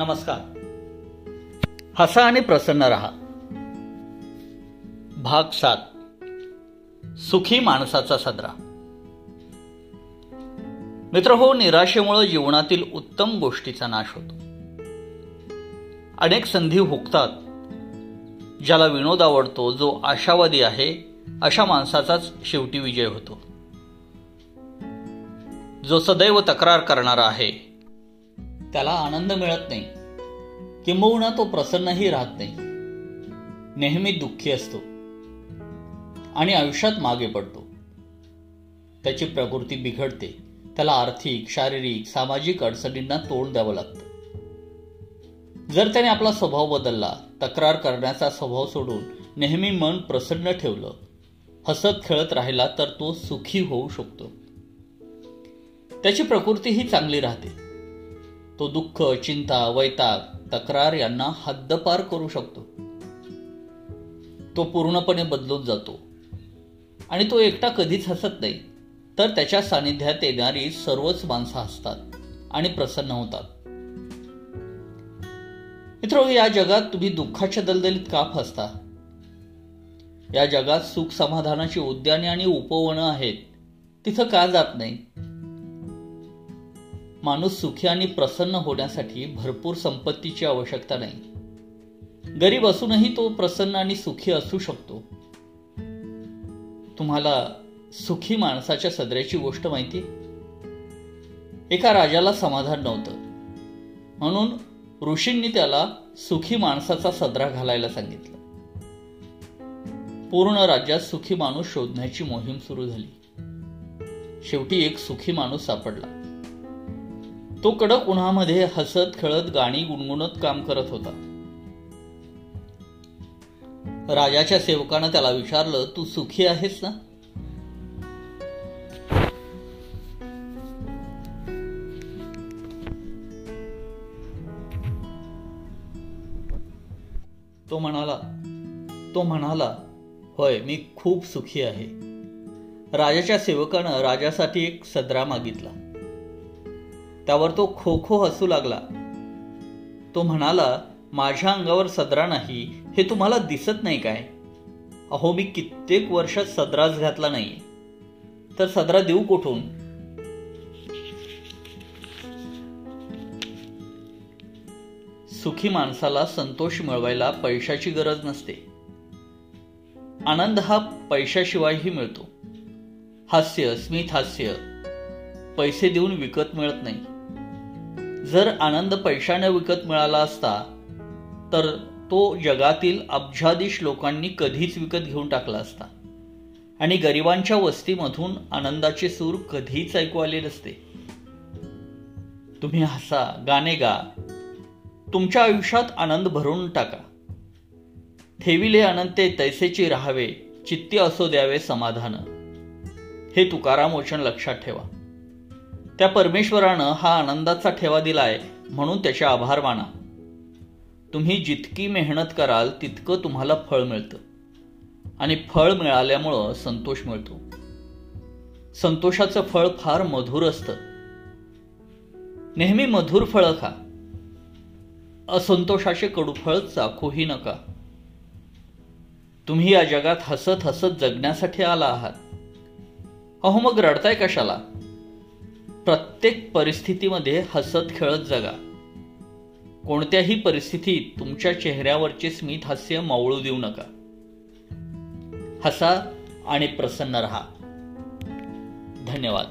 नमस्कार. हसा आणि प्रसन्न रहा. भाग सात. सुखी माणसाचा सदरा. मित्र हो निराशेमुळे जीवनातील उत्तम गोष्टीचा नाश होतो. अनेक संधी हुकतात ज्याला विनोद आवडतो जो आशावादी आहे अशा माणसाचाच शेवटी विजय होतो. जो सदैव तक्रार करणारा आहे त्याला आनंद मिळत नाही. किंबहुना तो प्रसन्नही राहत नाही. नेहमी दुःखी असतो. आणि आयुष्यात मागे पडतो. त्याची प्रकृती बिघडते. त्याला आर्थिक शारीरिक सामाजिक अडचणींना तोंड द्यावं लागतं. जर त्याने आपला स्वभाव बदलला तक्रार करण्याचा स्वभाव सोडून नेहमी मन प्रसन्न ठेवलं हसत खेळत राहिला तर तो सुखी होऊ शकतो. त्याची प्रकृती ही चांगली राहते. तो दुःख चिंता वैताग तक्रार यांना हद्दपार करू शकतो. तो पूर्णपणे बदलून जातो. आणि तो एकटा कधीच हसत नाही. तर त्याच्या सानिध्यात येणारी सर्वच माणसं हसतात आणि प्रसन्न होतात. मित्र या जगात तुम्ही दुःखाच्या दलदलीत का फसता? या जगात सुख समाधानाची उद्याने आणि उपवनं आहेत. तिथं का जात नाही? माणूस सुखी आणि प्रसन्न होण्यासाठी भरपूर संपत्तीची आवश्यकता नाही. गरीब असूनही तो प्रसन्न आणि सुखी असू शकतो. तुम्हाला सुखी माणसाच्या सदऱ्याची गोष्ट माहिती? एका राजाला समाधान नव्हतं. म्हणून ऋषींनी त्याला सुखी माणसाचा सदरा घालायला सांगितलं. पूर्ण राज्यात सुखी माणूस शोधण्याची मोहीम सुरू झाली. शेवटी एक सुखी माणूस सापडला. तो कडक उन्हामध्ये हसत खेळत गाणी गुणगुणत काम करत होता. राजाच्या सेवकानं त्याला विचारलं तू सुखी आहेस ना? तो म्हणाला तो म्हणाला होय मी खूप सुखी आहे. राजाच्या सेवकानं राजासाठी एक सदरा मागितला. त्यावर तो खो खो हसू लागला. तो म्हणाला माझ्या अंगावर सदरा नाही हे तुम्हाला दिसत नाही काय? अहो मी कित्येक वर्षात सदराच घातला नाही तर सदरा देऊ कुठून? सुखी माणसाला संतोष मिळवायला पैशाची गरज नसते. आनंद हा पैशाशिवायही मिळतो. हास्य स्मित हास्य पैसे देऊन विकत मिळत नाही. जर आनंद पैशाने विकत मिळाला असता तर तो जगातील अब्जाधीश लोकांनी कधीच विकत घेऊन टाकला असता. आणि गरिबांच्या वस्तीमधून आनंदाचे सूर कधीच ऐकू आले नसते. तुम्ही हसा गाणे गा. तुमच्या आयुष्यात आनंद भरून टाका. ठेविले अनंते तैसेची राहावे चित्ती असो द्यावे समाधान. हे तुकाराम वचन लक्षात ठेवा. त्या परमेश्वरानं हा आनंदाचा ठेवा दिलाय म्हणून त्याचे आभार माना. तुम्ही जितकी मेहनत कराल तितकं तुम्हाला फळ मिळतं. आणि फळ मिळाल्यामुळं संतोष मिळतो. संतोषाचं फळ फार मधुर असतं. नेहमी मधुर फळ खा. असंतोषाचे कडूफळ चाखूही नका. तुम्ही या जगात हसत हसत जगण्यासाठी आला आहात. अहो मग रडताय कशाला? प्रत्येक परिस्थितीमध्ये हसत खेळत जगा. कोणत्याही परिस्थितीत तुमच्या चेहऱ्यावरचे स्मित हास्य मावळू देऊ नका. हसा आणि प्रसन्न रहा. धन्यवाद.